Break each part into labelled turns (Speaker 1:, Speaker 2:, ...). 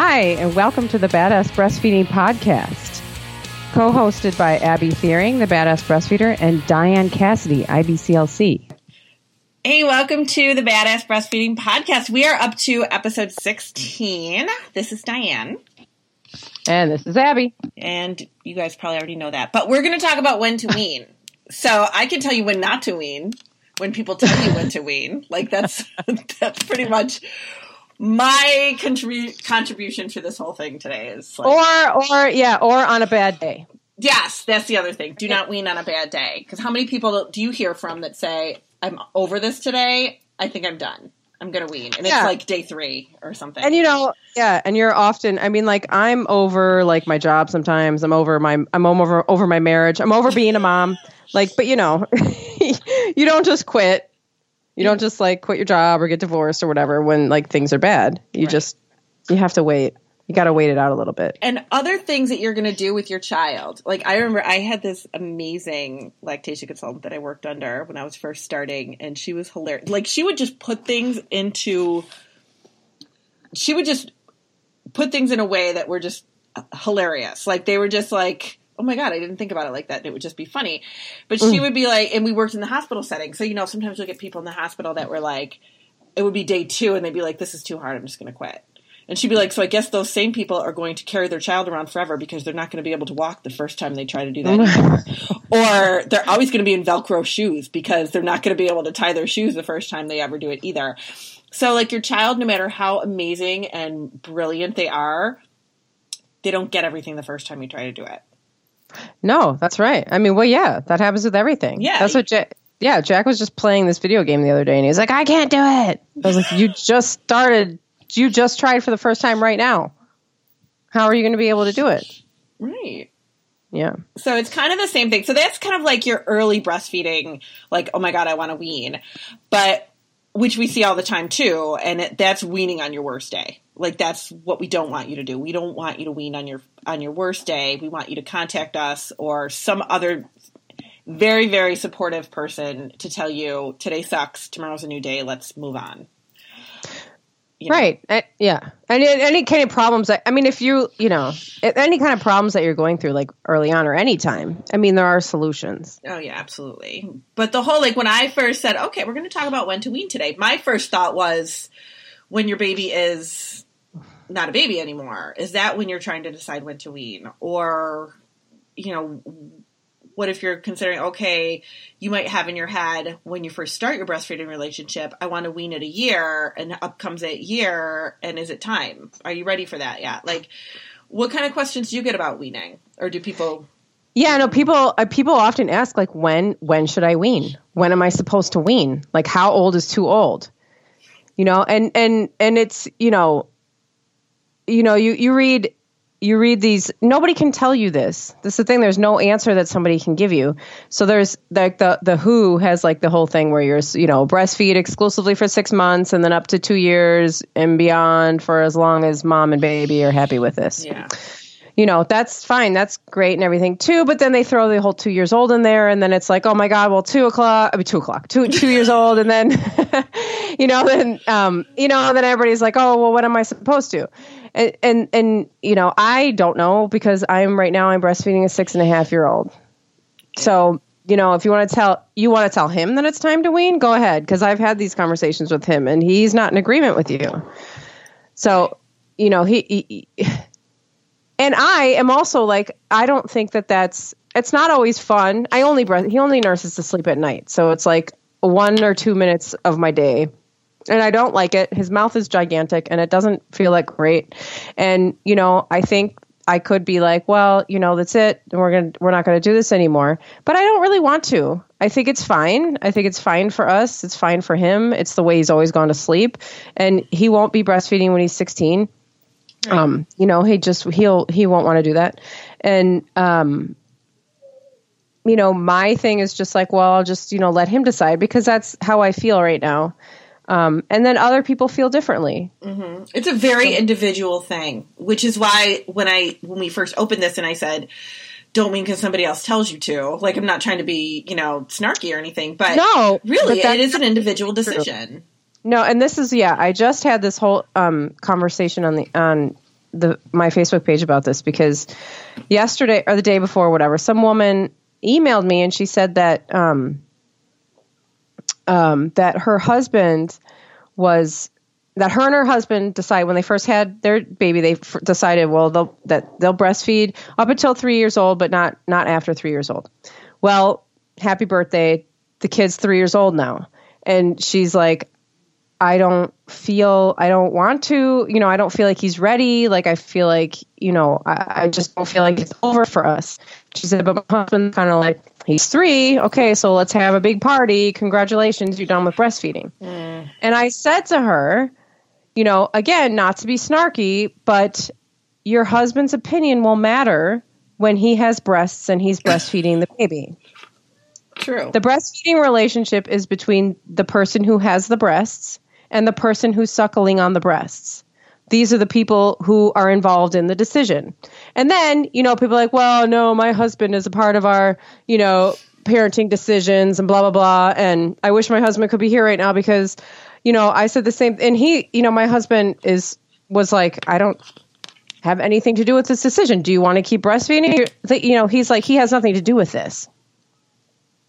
Speaker 1: Hi, and welcome to the Badass Breastfeeding Podcast, co hosted by Abby Theuring, the Badass Breastfeeder, and Diane Cassidy, IBCLC.
Speaker 2: Hey, welcome to the Badass Breastfeeding Podcast. We are up to episode 16. This is Diane.
Speaker 1: And this is Abby.
Speaker 2: And you guys probably already know that. But we're going to talk about when to wean. so I can tell you when not to wean, when people tell you when to wean. Like that's that's pretty much my contrib- contribution to this whole thing today is like,
Speaker 1: or or yeah or on a bad day.
Speaker 2: Yes that's the other thing. Do not wean on a bad day. Because how many people do you hear from that say i'm over this today. I think i'm done. I'm gonna wean. And yeah. it's like day three or something.
Speaker 1: And you know yeah and you're often i mean like i'm over like my job sometimes. I'm over my i'm over over my marriage. I'm over being a mom. Like but you know you don't just quit you don't just like quit your job or get divorced or whatever when like things are bad. You right. just you have to wait. You got to wait it out a little bit.
Speaker 2: And other things that you're going to do with your child. Like I remember I had this amazing lactation consultant that I worked under when I was first starting and she was hilarious. Like she would just put things into she would just put things in a way that were just hilarious. Like they were just like oh my god, I didn't think about it like that. It would just be funny. But she mm. would be like, and we worked in the hospital setting, so you know, sometimes you'll get people in the hospital that were like, it would be day two, and they'd be like, this is too hard, I'm just going to quit. And she'd be like, so I guess those same people are going to carry their child around forever because they're not going to be able to walk the first time they try to do that or they're always going to be in Velcro shoes because they're not going to be able to tie their shoes the first time they ever do it either. So, like, your child, no matter how amazing and brilliant they are, they don't get everything the first time you try to do it.
Speaker 1: No, that's right. I mean, well, yeah, that happens with everything.
Speaker 2: Yeah.
Speaker 1: That's what Jack, yeah, Jack was just playing this video game the other day and he's like, I can't do it. I was like, you just started, you just tried for the first time right now. How are you going to be able to do it?
Speaker 2: Right.
Speaker 1: Yeah.
Speaker 2: So it's kind of the same thing. So that's kind of like your early breastfeeding, like, oh my God, I want to wean. But, which we see all the time too. And it, that's weaning on your worst day. Like that's what we don't want you to do. We don't want you to wean on your on your worst day. We want you to contact us or some other very very supportive person to tell you today sucks, tomorrow's a new day, let's move on.
Speaker 1: You know? Right. Yeah. And any kind of problems that, I mean, if you, you know, any kind of problems that you're going through, like early on or any time, I mean, there are solutions.
Speaker 2: Oh, yeah, absolutely. But the whole, like, when I first said, okay, we're going to talk about when to wean today, my first thought was when your baby is not a baby anymore? Is that when you're trying to decide when to wean? Or, you know, what if you're considering, okay, you might have in your head when you first start your breastfeeding relationship, I want to wean at a year, and up comes a year, and is it time? Are you ready for that yet? Like, what kind of questions do you get about weaning? Or do people.
Speaker 1: Yeah, no. People uh, people often ask like, when when should I wean? When am I supposed to wean? Like, how old is too old? You know, and and and it's you know you know, you, you read you read these nobody can tell you this. This is the thing there's no answer that somebody can give you. So there's like the the who has like the whole thing where you're you know breastfeed exclusively for six months and then up to two years and beyond for as long as mom and baby are happy with this.
Speaker 2: Yeah.
Speaker 1: You know that's fine that's great and everything too but then they throw the whole two years old in there and then it's like oh my god well two o'clock I mean, two o'clock two two years old and then you know then um you know then everybody's like oh well what am i supposed to and, and and you know I don't know because I'm right now I'm breastfeeding a six and a half year old. So you know if you want to tell you want to tell him that it's time to wean, go ahead because I've had these conversations with him and he's not in agreement with you. So you know he, he and I am also like I don't think that that's it's not always fun. I only breath he only nurses to sleep at night, so it's like one or two minutes of my day and I don't like it. His mouth is gigantic and it doesn't feel like great. And you know, I think I could be like, well, you know, that's it. We're going to we're not going to do this anymore. But I don't really want to. I think it's fine. I think it's fine for us. It's fine for him. It's the way he's always gone to sleep and he won't be breastfeeding when he's 16. Right. Um, you know, he just he'll he won't want to do that. And um you know, my thing is just like, well, I'll just, you know, let him decide because that's how I feel right now. Um, and then other people feel differently.
Speaker 2: Mm-hmm. It's a very individual thing, which is why when I when we first opened this and I said, "Don't mean because somebody else tells you to." Like I'm not trying to be you know snarky or anything, but
Speaker 1: no,
Speaker 2: really, but it is an individual decision.
Speaker 1: No, and this is yeah. I just had this whole um, conversation on the on the my Facebook page about this because yesterday or the day before, whatever, some woman emailed me and she said that um, um, that her husband was that her and her husband decide when they first had their baby they f- decided well they'll that they'll breastfeed up until three years old but not not after three years old. Well happy birthday. The kid's three years old now. And she's like i don't feel i don't want to you know i don't feel like he's ready. Like i feel like you know i, I just don't feel like it's over for us. She said but my husband's kind of like he's three okay so let's have a big party congratulations you're done with breastfeeding
Speaker 2: Mm.
Speaker 1: and I said to her, you know, again, not to be snarky, but your husband's opinion will matter when he has breasts and he's breastfeeding the baby.
Speaker 2: True.
Speaker 1: The breastfeeding relationship is between the person who has the breasts and the person who's suckling on the breasts. These are the people who are involved in the decision. And then, you know, people like, well, no, my husband is a part of our, you know, parenting decisions and blah, blah, blah. And I wish my husband could be here right now because, you know, I said the same. And he, you know, my husband is, was like, I don't have anything to do with this decision. Do you want to keep breastfeeding? You know, he's like, he has nothing to do with this.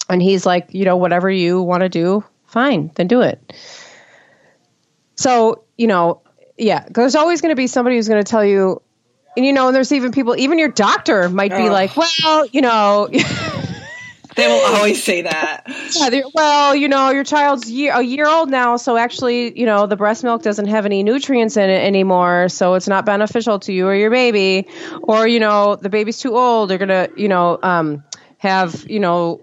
Speaker 1: And he's like, you know, whatever you want to do, fine, then do it. So, you know, yeah, there's always going to be somebody who's going to tell you, and you know, and there's even people, even your doctor might be
Speaker 2: Oh.
Speaker 1: like, well, you know,
Speaker 2: They will always say that.
Speaker 1: yeah, well, you know, your child's year, a year old now, so actually, you know, the breast milk doesn't have any nutrients in it anymore, so it's not beneficial to you or your baby. Or, you know, the baby's too old, they're going to, you know, um, have, you know,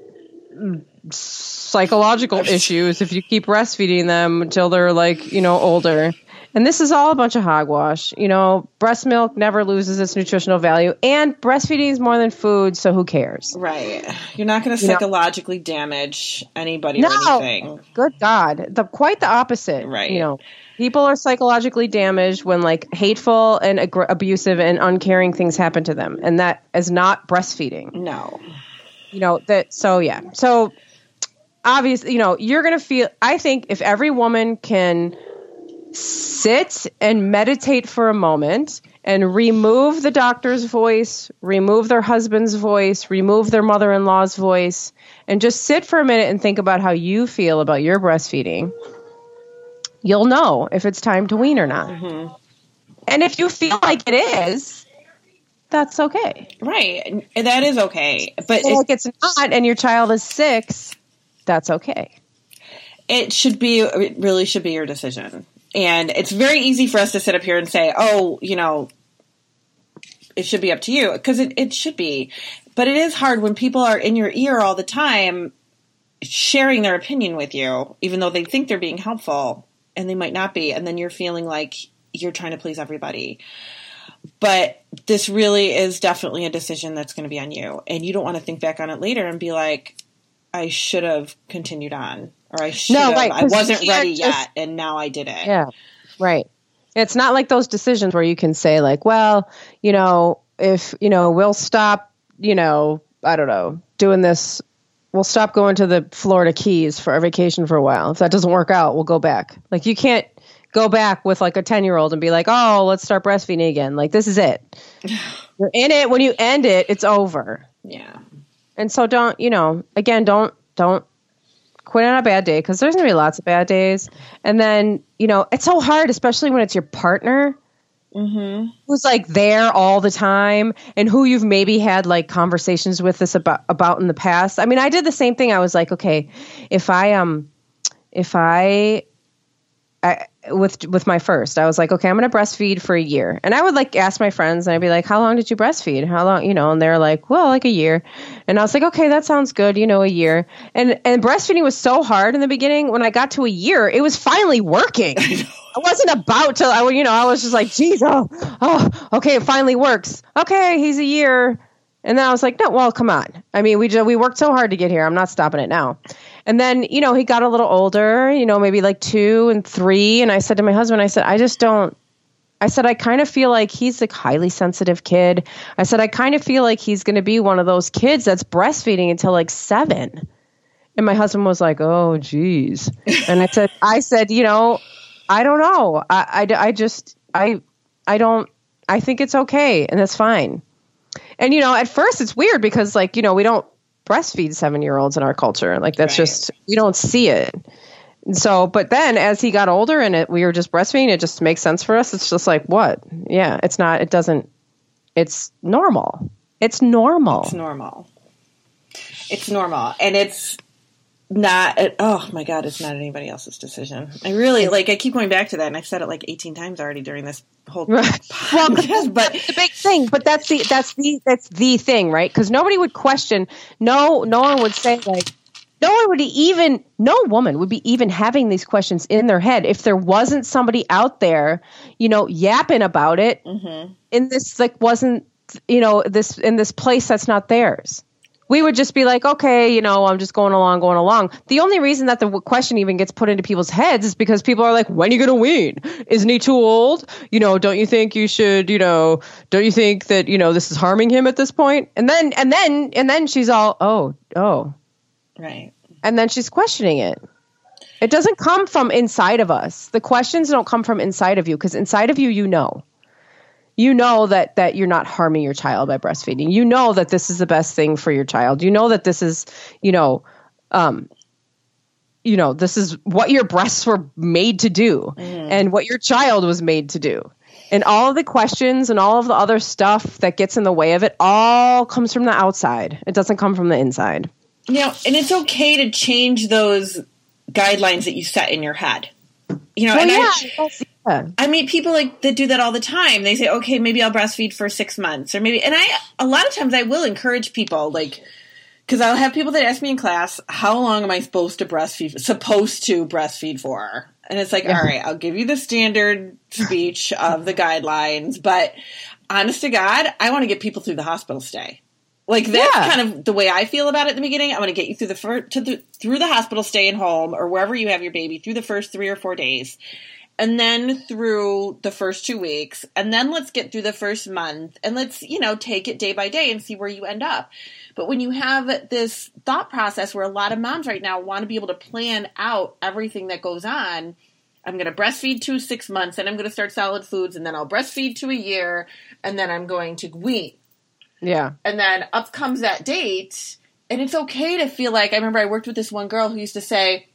Speaker 1: psychological issues if you keep breastfeeding them until they're like, you know, older. And this is all a bunch of hogwash. You know, breast milk never loses its nutritional value, and breastfeeding is more than food, so who cares?
Speaker 2: Right. You're not going to
Speaker 1: You know-
Speaker 2: psychologically damage anybody
Speaker 1: No.
Speaker 2: or anything.
Speaker 1: Good God, the quite the opposite.
Speaker 2: Right.
Speaker 1: You know, people are psychologically damaged when like hateful and aggr- abusive and uncaring things happen to them, and that is not breastfeeding.
Speaker 2: No.
Speaker 1: You know that. So yeah. So obviously, you know, you're gonna feel. I think if every woman can sit and meditate for a moment and remove the doctor's voice, remove their husband's voice, remove their mother in law's voice, and just sit for a minute and think about how you feel about your breastfeeding, you'll know if it's time to wean or not. Mm-hmm. And if you feel like it is, that's okay.
Speaker 2: Right. That is okay. But it,
Speaker 1: like it's not, and your child is six, that's okay.
Speaker 2: it should be, it really should be your decision. And it's very easy for us to sit up here and say, oh, you know, it should be up to you. Because it, it should be. But it is hard when people are in your ear all the time sharing their opinion with you, even though they think they're being helpful and they might not be. And then you're feeling like you're trying to please everybody. But this really is definitely a decision that's going to be on you. And you don't want to think back on it later and be like, I should have continued on. Or I should have.
Speaker 1: right,
Speaker 2: I wasn't ready
Speaker 1: just-
Speaker 2: yet. And now I did it.
Speaker 1: Yeah, right. It's not like those decisions where you can say like, well, you know, if you know, we'll stop, you know, I don't know, doing this. We'll stop going to the Florida Keys for our vacation for a while. If that doesn't work out, we'll go back. Like you can't go back with like a 10 year old and be like, oh, let's start breastfeeding again. Like this is it. You're in it. When you end it, it's over.
Speaker 2: Yeah.
Speaker 1: And so don't, you know, again, don't, don't quit on a bad day because there's going to be lots of bad days. And then, you know, it's so hard, especially when it's your partner
Speaker 2: Mm-hmm.
Speaker 1: who's like there all the time and who you've maybe had like conversations with this about, about in the past. I mean, I did the same thing. I was like, okay, if I, um, if I, I, with with my first, I was like, okay, I'm going to breastfeed for a year, and I would like ask my friends, and I'd be like, how long did you breastfeed? How long, you know? And they're like, well, like a year, and I was like, okay, that sounds good, you know, a year. And and breastfeeding was so hard in the beginning. When I got to a year, it was finally working. I wasn't about to, I, you know, I was just like, geez, oh, oh, okay, it finally works. Okay, he's a year. And then I was like, no, well, come on. I mean, we just, we worked so hard to get here. I'm not stopping it now. And then, you know, he got a little older, you know, maybe like two and three. And I said to my husband, I said, I just don't, I said, I kind of feel like he's a highly sensitive kid. I said, I kind of feel like he's going to be one of those kids that's breastfeeding until like seven. And my husband was like, oh, geez. And I said, I said, you know, I don't know. I, I, I just, I, I don't, I think it's okay and that's fine. And you know, at first it's weird because like, you know, we don't breastfeed 7-year-olds in our culture. Like that's right. just you don't see it. So, but then as he got older and it we were just breastfeeding, it just makes sense for us. It's just like, what? Yeah, it's not it doesn't it's normal. It's normal.
Speaker 2: It's normal. It's normal. And it's not at, oh my god it's not anybody else's decision i really like i keep going back to that and i've said it like 18 times already during this whole right. podcast, well
Speaker 1: but the big thing but that's the that's the that's the thing right because nobody would question no no one would say like no one would even no woman would be even having these questions in their head if there wasn't somebody out there you know yapping about it mm-hmm. in this like wasn't you know this in this place that's not theirs we would just be like, okay, you know, I'm just going along, going along. The only reason that the question even gets put into people's heads is because people are like, when are you going to wean? Isn't he too old? You know, don't you think you should, you know, don't you think that, you know, this is harming him at this point? And then, and then, and then she's all, oh, oh.
Speaker 2: Right.
Speaker 1: And then she's questioning it. It doesn't come from inside of us. The questions don't come from inside of you because inside of you, you know you know that that you're not harming your child by breastfeeding. You know that this is the best thing for your child. You know that this is you know um you know this is what your breasts were made to do mm. and what your child was made to do. And all of the questions and all of the other stuff that gets in the way of it all comes from the outside. It doesn't come from the inside.
Speaker 2: You know and it's okay to change those guidelines that you set in your head. You know well, and yeah. I, yeah. I meet people like that do that all the time. They say, "Okay, maybe I'll breastfeed for six months, or maybe." And I, a lot of times, I will encourage people, like, because I'll have people that ask me in class, "How long am I supposed to breastfeed? Supposed to breastfeed for?" And it's like, yeah. all right, I'll give you the standard speech of the guidelines, but honest to God, I want to get people through the hospital stay. Like that's yeah. kind of the way I feel about it at the beginning. I want to get you through the first to the through the hospital stay and home or wherever you have your baby through the first three or four days and then through the first two weeks, and then let's get through the first month, and let's, you know, take it day by day and see where you end up. But when you have this thought process where a lot of moms right now want to be able to plan out everything that goes on, I'm going to breastfeed to six months, and I'm going to start solid foods, and then I'll breastfeed to a year, and then I'm going to wean.
Speaker 1: Yeah.
Speaker 2: And then up comes that date, and it's okay to feel like I remember I worked with this one girl who used to say,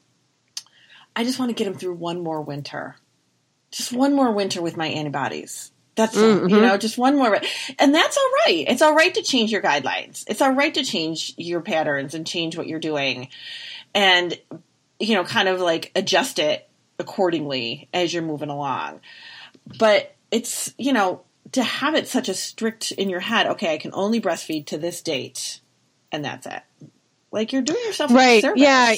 Speaker 2: I just want to get him through one more winter just one more winter with my antibodies. That's mm-hmm. you know, just one more, and that's all right. It's all right to change your guidelines. It's all right to change your patterns and change what you're doing, and you know, kind of like adjust it accordingly as you're moving along. But it's you know to have it such a strict in your head. Okay, I can only breastfeed to this date, and that's it. Like you're doing yourself right. Yeah,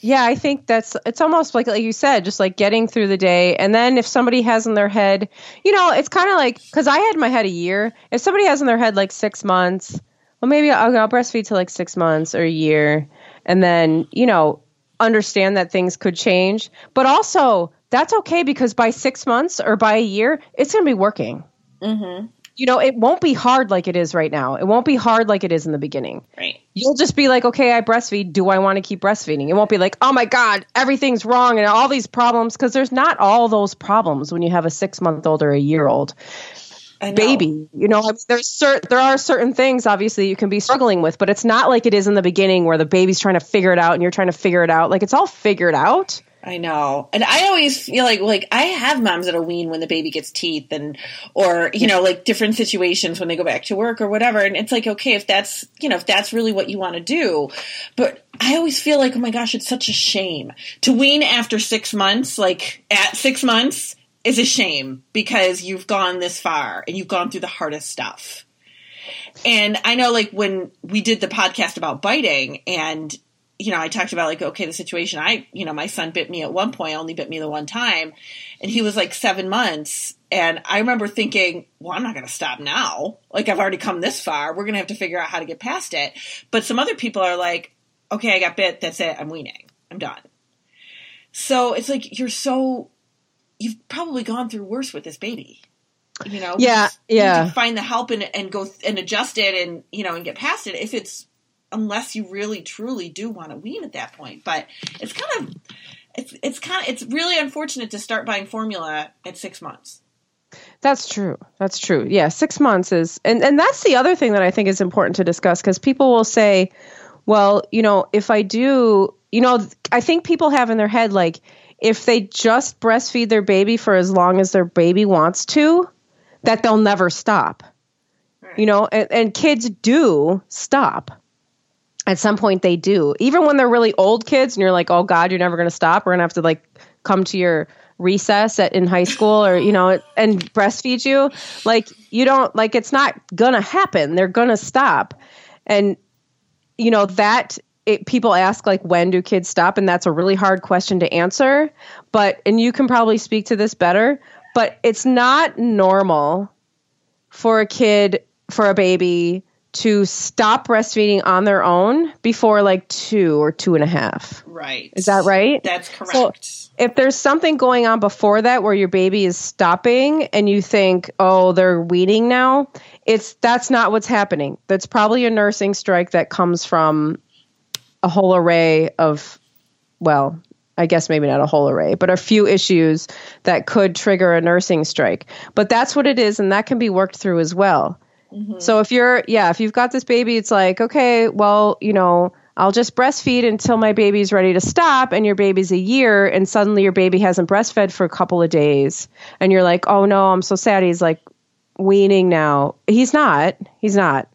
Speaker 1: yeah, I think that's it's almost like like you said, just like getting through the day, and then if somebody has in their head, you know, it's kind of like because I had my head a year. If somebody has in their head like six months, well, maybe I'll, I'll breastfeed to like six months or a year, and then you know, understand that things could change, but also that's okay because by six months or by a year, it's going to be working. Mm-hmm you know, it won't be hard like it is right now. It won't be hard like it is in the beginning.
Speaker 2: Right.
Speaker 1: You'll just be like, okay, I breastfeed. Do I want to keep breastfeeding? It won't be like, oh my God, everything's wrong and all these problems. Because there's not all those problems when you have a six month old or a year old baby. You know, I mean, there's certain there are certain things obviously you can be struggling with, but it's not like it is in the beginning where the baby's trying to figure it out and you're trying to figure it out. Like it's all figured out.
Speaker 2: I know. And I always feel like like I have moms that'll wean when the baby gets teeth and or, you know, like different situations when they go back to work or whatever. And it's like, okay, if that's you know, if that's really what you want to do. But I always feel like, oh my gosh, it's such a shame. To wean after six months, like at six months, is a shame because you've gone this far and you've gone through the hardest stuff. And I know like when we did the podcast about biting and you know, I talked about like, okay, the situation I, you know, my son bit me at one point, only bit me the one time, and he was like seven months. And I remember thinking, well, I'm not going to stop now. Like, I've already come this far. We're going to have to figure out how to get past it. But some other people are like, okay, I got bit. That's it. I'm weaning. I'm done. So it's like, you're so, you've probably gone through worse with this baby. You know?
Speaker 1: Yeah. Yeah.
Speaker 2: find the help and, and go and adjust it and, you know, and get past it. If it's unless you really truly do want to wean at that point. But it's kind of it's it's kind of it's really unfortunate to start buying formula at six months.
Speaker 1: That's true. That's true. Yeah, six months is, and and that's the other thing that I think is important to discuss because people will say, well, you know, if I do, you know, I think people have in their head like if they just breastfeed their baby for as long as their baby wants to, that they'll never stop. Right. You know, and, and kids do stop. At some point, they do. Even when they're really old kids, and you're like, "Oh God, you're never going to stop." We're going to have to like come to your recess at in high school or you know and breastfeed you. Like you don't like it's not gonna happen. They're gonna stop. And you know that it, people ask like when do kids stop? And that's a really hard question to answer. But and you can probably speak to this better but it's not normal for a kid for a baby to stop breastfeeding on their own before like two or two and a half.
Speaker 2: Right.
Speaker 1: Is that right?
Speaker 2: That's correct. So
Speaker 1: if there's something going on before that where your baby is stopping and you think, oh, they're weaning now, it's that's not what's happening. That's probably a nursing strike that comes from a whole array of, well, I guess maybe not a whole array, but a few issues that could trigger a nursing strike. But that's what it is, and that can be worked through as well. Mm-hmm. So if you're, yeah, if you've got this baby, it's like, okay, well, you know, I'll just breastfeed until my baby's ready to stop, and your baby's a year, and suddenly your baby hasn't breastfed for a couple of days, and you're like, oh no, I'm so sad. He's like weaning now. He's not. He's not.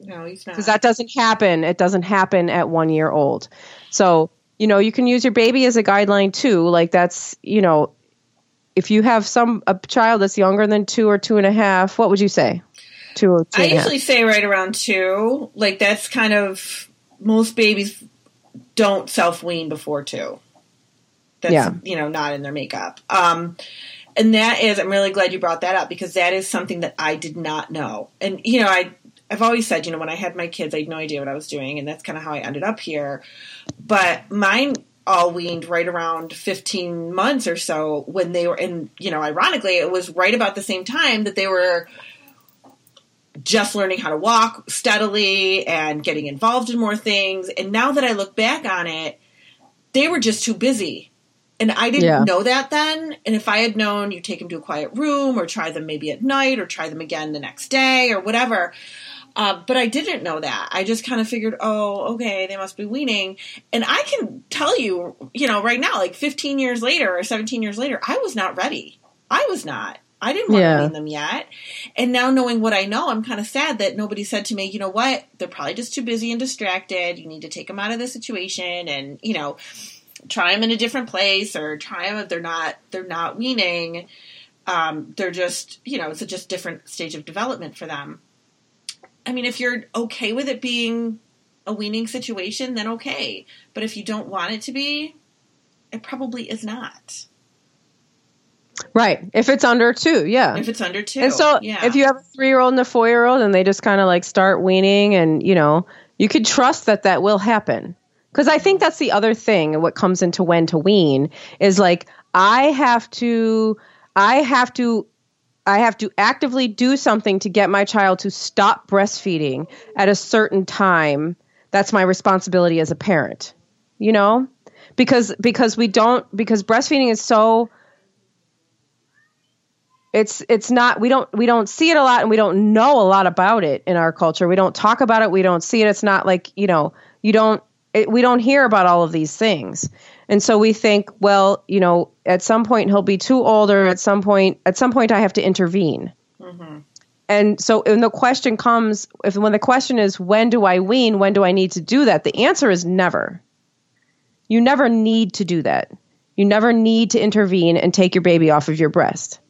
Speaker 2: No, he's not.
Speaker 1: Because that doesn't happen. It doesn't happen at one year old. So, you know, you can use your baby as a guideline too. Like that's, you know, if you have some a child that's younger than two or two and a half, what would you say? Two or two. I
Speaker 2: usually say right around two. Like that's kind of most babies don't self wean before two. That's yeah. you know not in their makeup. Um, and that is I'm really glad you brought that up because that is something that I did not know. And you know I I've always said, you know, when I had my kids, I had no idea what I was doing, and that's kind of how I ended up here. But mine all weaned right around 15 months or so when they were, and, you know, ironically, it was right about the same time that they were just learning how to walk steadily and getting involved in more things. And now that I look back on it, they were just too busy. And I didn't yeah. know that then. And if I had known you take them to a quiet room or try them maybe at night or try them again the next day or whatever, uh, but I didn't know that. I just kind of figured, oh, okay, they must be weaning. And I can tell you, you know, right now, like 15 years later or 17 years later, I was not ready. I was not. I didn't want yeah. to wean them yet. And now knowing what I know, I'm kind of sad that nobody said to me, you know what, they're probably just too busy and distracted. You need to take them out of the situation and, you know, try them in a different place or try them if they're not, they're not weaning. Um, they're just, you know, it's a just different stage of development for them. I mean, if you're okay with it being a weaning situation, then okay. But if you don't want it to be, it probably is not.
Speaker 1: Right. If it's under two, yeah.
Speaker 2: If it's under two.
Speaker 1: And so yeah. if you have a three year old and a four year old and they just kind of like start weaning and, you know, you could trust that that will happen. Because I think that's the other thing, and what comes into when to wean is like, I have to, I have to I have to actively do something to get my child to stop breastfeeding at a certain time. That's my responsibility as a parent. You know? Because because we don't because breastfeeding is so it's it's not we don't we don't see it a lot and we don't know a lot about it in our culture. We don't talk about it, we don't see it. It's not like, you know, you don't it, we don't hear about all of these things. And so we think, well, you know, at some point he'll be too old, or at some point, at some point I have to intervene. Mm-hmm. And so when the question comes, if when the question is, when do I wean? When do I need to do that? The answer is never. You never need to do that. You never need to intervene and take your baby off of your breast.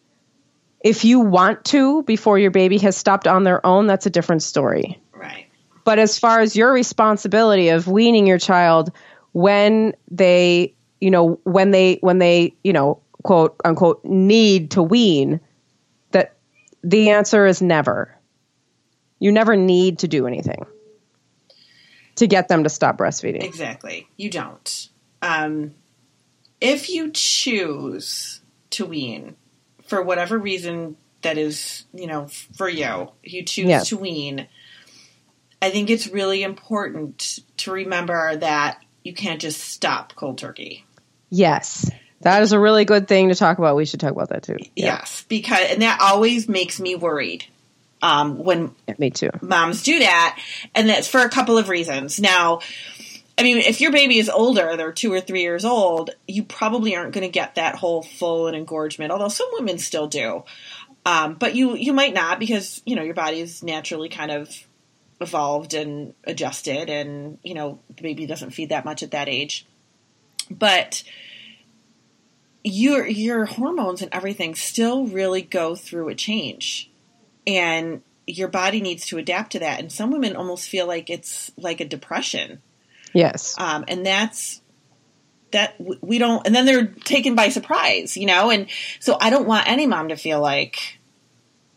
Speaker 1: If you want to before your baby has stopped on their own, that's a different story.
Speaker 2: Right.
Speaker 1: But as far as your responsibility of weaning your child when they, you know, when they, when they, you know, quote unquote, need to wean, that the answer is never. You never need to do anything to get them to stop breastfeeding.
Speaker 2: Exactly. You don't. Um, if you choose to wean for whatever reason that is, you know, for you, you choose yes. to wean, I think it's really important to remember that you can't just stop cold turkey.
Speaker 1: Yes. That's a really good thing to talk about. We should talk about that too.
Speaker 2: Yeah. Yes, because and that always makes me worried um, when
Speaker 1: yeah, me too.
Speaker 2: moms do that, and that's for a couple of reasons. Now, I mean, if your baby is older, they're two or three years old, you probably aren't going to get that whole full and engorgement. Although some women still do, um, but you you might not because you know your body is naturally kind of evolved and adjusted, and you know the baby doesn't feed that much at that age, but your your hormones and everything still really go through a change and your body needs to adapt to that. And some women almost feel like it's like a depression
Speaker 1: yes
Speaker 2: um, and that's that we don't and then they're taken by surprise you know and so i don't want any mom to feel like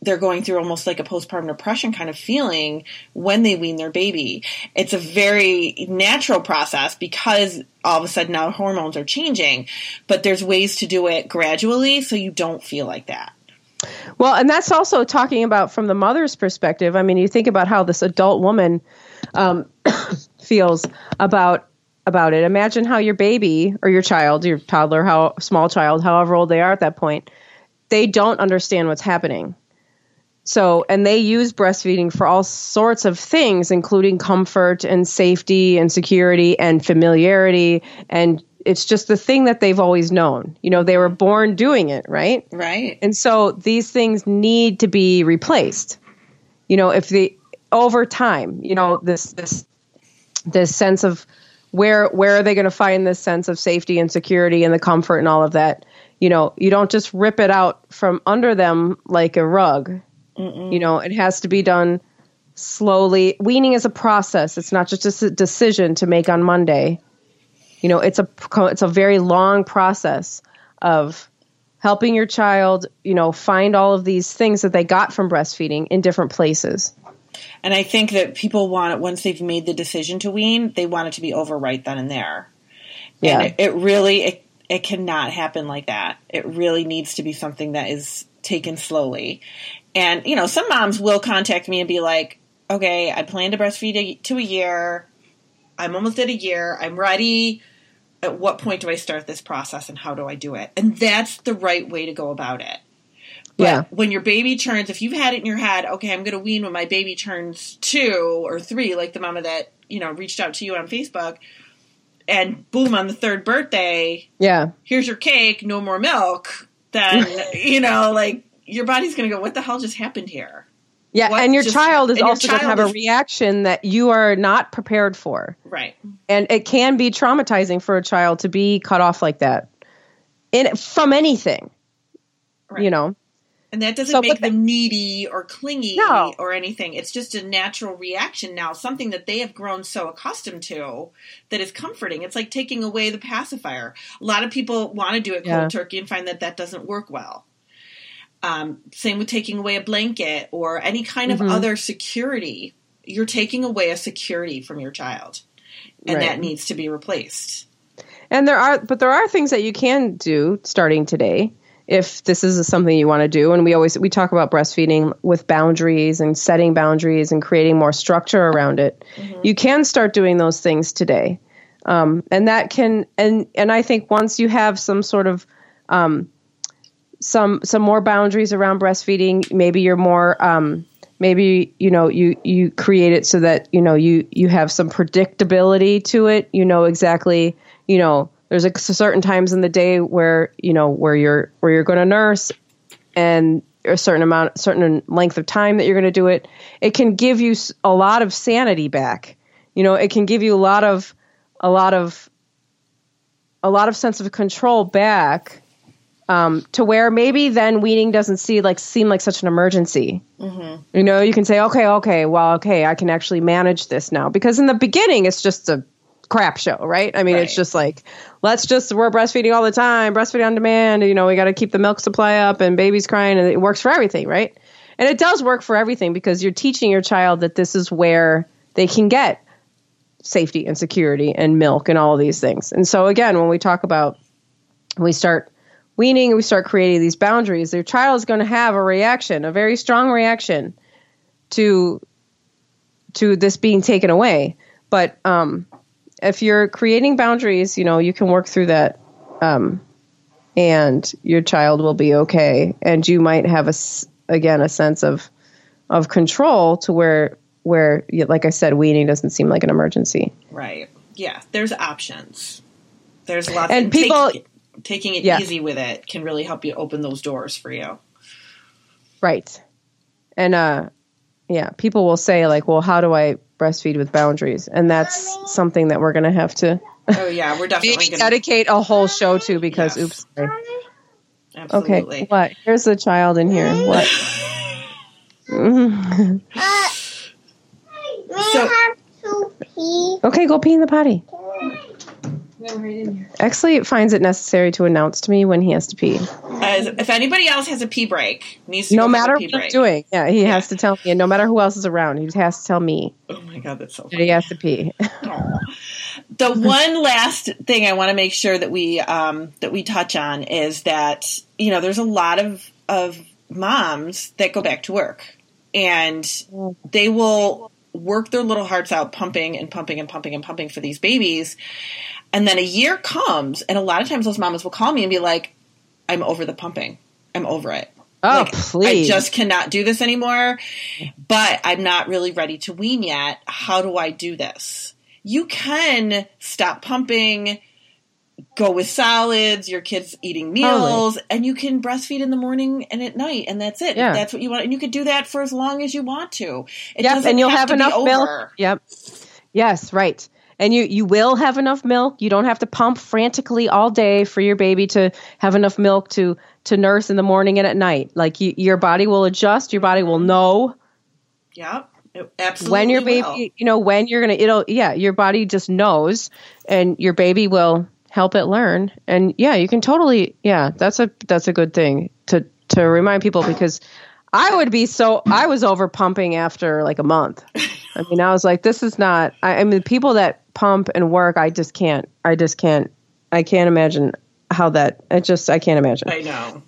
Speaker 2: they're going through almost like a postpartum depression kind of feeling when they wean their baby. It's a very natural process because all of a sudden now hormones are changing, but there's ways to do it gradually so you don't feel like that.
Speaker 1: Well, and that's also talking about from the mother's perspective. I mean, you think about how this adult woman um, feels about about it. Imagine how your baby or your child, your toddler, how small child, however old they are at that point, they don't understand what's happening so, and they use breastfeeding for all sorts of things, including comfort and safety and security and familiarity. And it's just the thing that they've always known. You know, they were born doing it, right?
Speaker 2: Right.
Speaker 1: And so these things need to be replaced. You know, if the over time, you know, this this this sense of where where are they going to find this sense of safety and security and the comfort and all of that? You know, you don't just rip it out from under them like a rug Mm-mm. You know, it has to be done slowly. Weaning is a process. It's not just a decision to make on Monday. You know, it's a it's a very long process of helping your child, you know, find all of these things that they got from breastfeeding in different places.
Speaker 2: And I think that people want it once they've made the decision to wean, they want it to be over right then and there. Yeah. And it, it really it, it cannot happen like that. It really needs to be something that is taken slowly. And, you know, some moms will contact me and be like, okay, I plan to breastfeed a, to a year. I'm almost at a year. I'm ready. At what point do I start this process and how do I do it? And that's the right way to go about it. But yeah. when your baby turns, if you've had it in your head, okay, I'm going to wean when my baby turns two or three, like the mama that, you know, reached out to you on Facebook, and boom, on the third birthday,
Speaker 1: yeah,
Speaker 2: here's your cake, no more milk, then, you know, like your body's going to go, what the hell just happened here?
Speaker 1: Yeah, what and your just, child is also going to have is, a reaction that you are not prepared for.
Speaker 2: Right.
Speaker 1: And it can be traumatizing for a child to be cut off like that in from anything. Right. You know.
Speaker 2: And that doesn't so, make them needy or clingy no. or anything. It's just a natural reaction now, something that they have grown so accustomed to that is comforting. It's like taking away the pacifier. A lot of people want to do it cold yeah. turkey and find that that doesn't work well. Um, same with taking away a blanket or any kind of mm-hmm. other security. You're taking away a security from your child, and right. that needs to be replaced.
Speaker 1: And there are, but there are things that you can do starting today if this is something you want to do. And we always we talk about breastfeeding with boundaries and setting boundaries and creating more structure around it. Mm-hmm. You can start doing those things today, um, and that can and and I think once you have some sort of um, some some more boundaries around breastfeeding. Maybe you're more um, maybe you know you you create it so that you know you you have some predictability to it. You know exactly you know there's a certain times in the day where you know where you're where you're going to nurse and a certain amount certain length of time that you're going to do it it can give you a lot of sanity back you know it can give you a lot of a lot of a lot of sense of control back um, to where maybe then weaning doesn't see like seem like such an emergency. Mm-hmm. You know, you can say, okay, okay, well, okay, I can actually manage this now because in the beginning it's just a crap show, right? I mean, right. it's just like let's just we're breastfeeding all the time, breastfeeding on demand. You know, we got to keep the milk supply up, and baby's crying, and it works for everything, right? And it does work for everything because you're teaching your child that this is where they can get safety and security and milk and all these things. And so again, when we talk about we start weaning, we start creating these boundaries, their child is going to have a reaction, a very strong reaction to to this being taken away. But um, if you're creating boundaries, you know you can work through that um, and your child will be okay and you might have a, again a sense of of control to where where like I said weaning doesn't seem like an emergency.
Speaker 2: Right. Yeah. There's options. There's lots
Speaker 1: And
Speaker 2: and
Speaker 1: people-
Speaker 2: take- taking it
Speaker 1: Yeah.
Speaker 2: easy with it can really help you open those doors for you.
Speaker 1: Right. And uh yeah, people will say like, "Well, how do I breastfeed with boundaries?" And that's something that we're going to have to
Speaker 2: Oh yeah, we're definitely
Speaker 1: maybe
Speaker 2: gonna
Speaker 1: dedicate a whole show to because
Speaker 2: Yes.
Speaker 1: oops. sorry.
Speaker 2: absolutely.
Speaker 1: Okay. What? Here's the child in here. What?
Speaker 2: So-
Speaker 3: have to pee.
Speaker 1: okay, go pee in the potty. Exley finds it necessary to announce to me when he has to pee.
Speaker 2: As, if anybody else has a pee break, needs to
Speaker 1: No
Speaker 2: go a
Speaker 1: matter
Speaker 2: pee
Speaker 1: what I'm
Speaker 2: break.
Speaker 1: doing. Yeah, he has to tell me. And no matter who else is around, he just has to tell me
Speaker 2: Oh my god, that's so
Speaker 1: that
Speaker 2: funny.
Speaker 1: he has to pee.
Speaker 2: the one last thing I want to make sure that we um, that we touch on is that you know there's a lot of of moms that go back to work and they will work their little hearts out pumping and pumping and pumping and pumping for these babies and then a year comes and a lot of times those mamas will call me and be like i'm over the pumping i'm over it
Speaker 1: Oh,
Speaker 2: Like,
Speaker 1: please.
Speaker 2: I just cannot do this anymore, but I'm not really ready to wean yet. How do I do this? You can stop pumping, go with solids, your kids eating meals, and you can breastfeed in the morning and at night, and that's it.
Speaker 1: Yeah.
Speaker 2: That's what you want. And you could do that for as long as you want to. It
Speaker 1: yep, and you'll
Speaker 2: have,
Speaker 1: have, enough milk. Yep. Yes, right. And you you will have enough milk. You don't have to pump frantically all day for your baby to have enough milk to to nurse in the morning and at night. Like you, your body will adjust. Your body will know
Speaker 2: Yeah. Absolutely
Speaker 1: when your
Speaker 2: will.
Speaker 1: baby, you know, when you're gonna. It'll yeah, your body just knows, and your baby will help it learn. And yeah, you can totally yeah. That's a that's a good thing to to remind people because I would be so I was over pumping after like a month. I mean, I was like, this is not. I, I mean, people that pump and work, I just can't. I just can't. I can't imagine how that. It just I can't imagine.
Speaker 2: I know.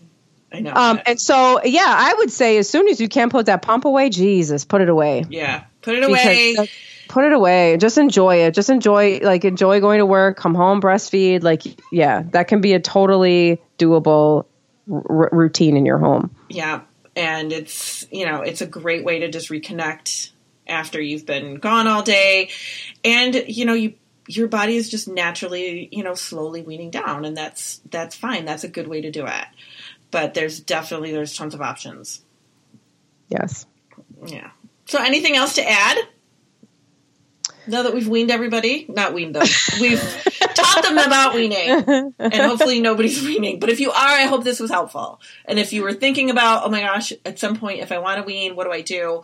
Speaker 2: I know.
Speaker 1: Um, and so yeah, I would say as soon as you can put that pump away, Jesus, put it away.
Speaker 2: yeah. Put it away.
Speaker 1: Because, put it away. Just enjoy it. Just enjoy like enjoy going to work, come home, breastfeed. Like yeah, that can be a totally doable r- routine in your home.
Speaker 2: Yeah. And it's, you know, it's a great way to just reconnect after you've been gone all day. And, you know, you your body is just naturally, you know, slowly weaning down and that's that's fine. That's a good way to do it. But there's definitely there's tons of options.
Speaker 1: Yes.
Speaker 2: Yeah. So anything else to add? Now that we've weaned everybody, not weaned them, we've taught them about weaning, and hopefully nobody's weaning. But if you are, I hope this was helpful. And if you were thinking about, oh my gosh, at some point, if I want to wean, what do I do?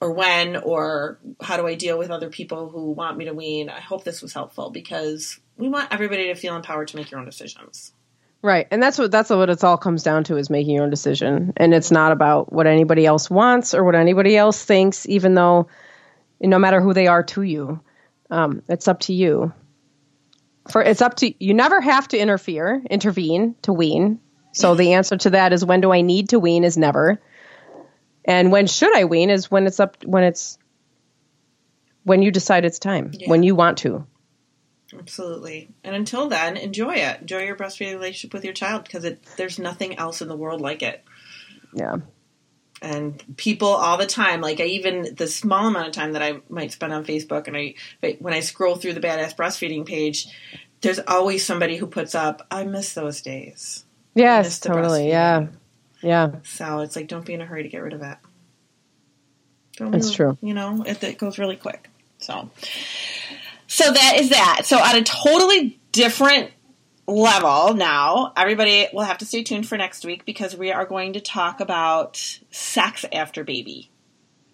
Speaker 2: Or when, or how do I deal with other people who want me to wean? I hope this was helpful because we want everybody to feel empowered to make your own decisions.
Speaker 1: Right. And that's what that's what it's all comes down to is making your own decision. And it's not about what anybody else wants or what anybody else thinks, even though no matter who they are to you. Um, it's up to you. For it's up to you never have to interfere, intervene to wean. So the answer to that is when do I need to wean is never. And when should I wean is when it's up when it's when you decide it's time,
Speaker 2: Yeah.
Speaker 1: when you want to.
Speaker 2: Absolutely. And until then, enjoy it. Enjoy your breastfeeding relationship with your child because it, there's nothing else in the world like it.
Speaker 1: Yeah.
Speaker 2: and people all the time like i even the small amount of time that i might spend on facebook and i when i scroll through the badass breastfeeding page there's always somebody who puts up i miss those days
Speaker 1: Yes, totally. Yeah. Yeah.
Speaker 2: so it's like don't be in a hurry to get rid of it don't
Speaker 1: That's
Speaker 2: be-
Speaker 1: true.
Speaker 2: you know it, it goes really quick so so that is that so on a totally different level now everybody will have to stay tuned for next week because we are going to talk about sex after baby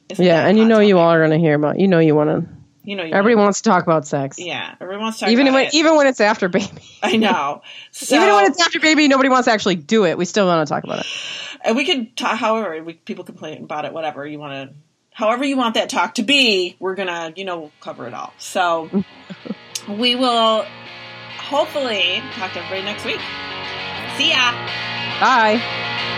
Speaker 2: Isn't
Speaker 1: Yeah, and you know you all are going to hear about. You know you want to.
Speaker 2: You know you
Speaker 1: wants to talk about sex.
Speaker 2: yeah everyone wants to talk
Speaker 1: even
Speaker 2: about
Speaker 1: when
Speaker 2: it.
Speaker 1: even when it's after baby.
Speaker 2: I know so,
Speaker 1: even when it's after baby, nobody wants to actually do it. We still want to talk about it.
Speaker 2: and we could talk however we, people complain about it whatever you want to however you want that talk to be we're gonna you know cover it all so we will hopefully talk to everybody next week see ya
Speaker 1: Bye.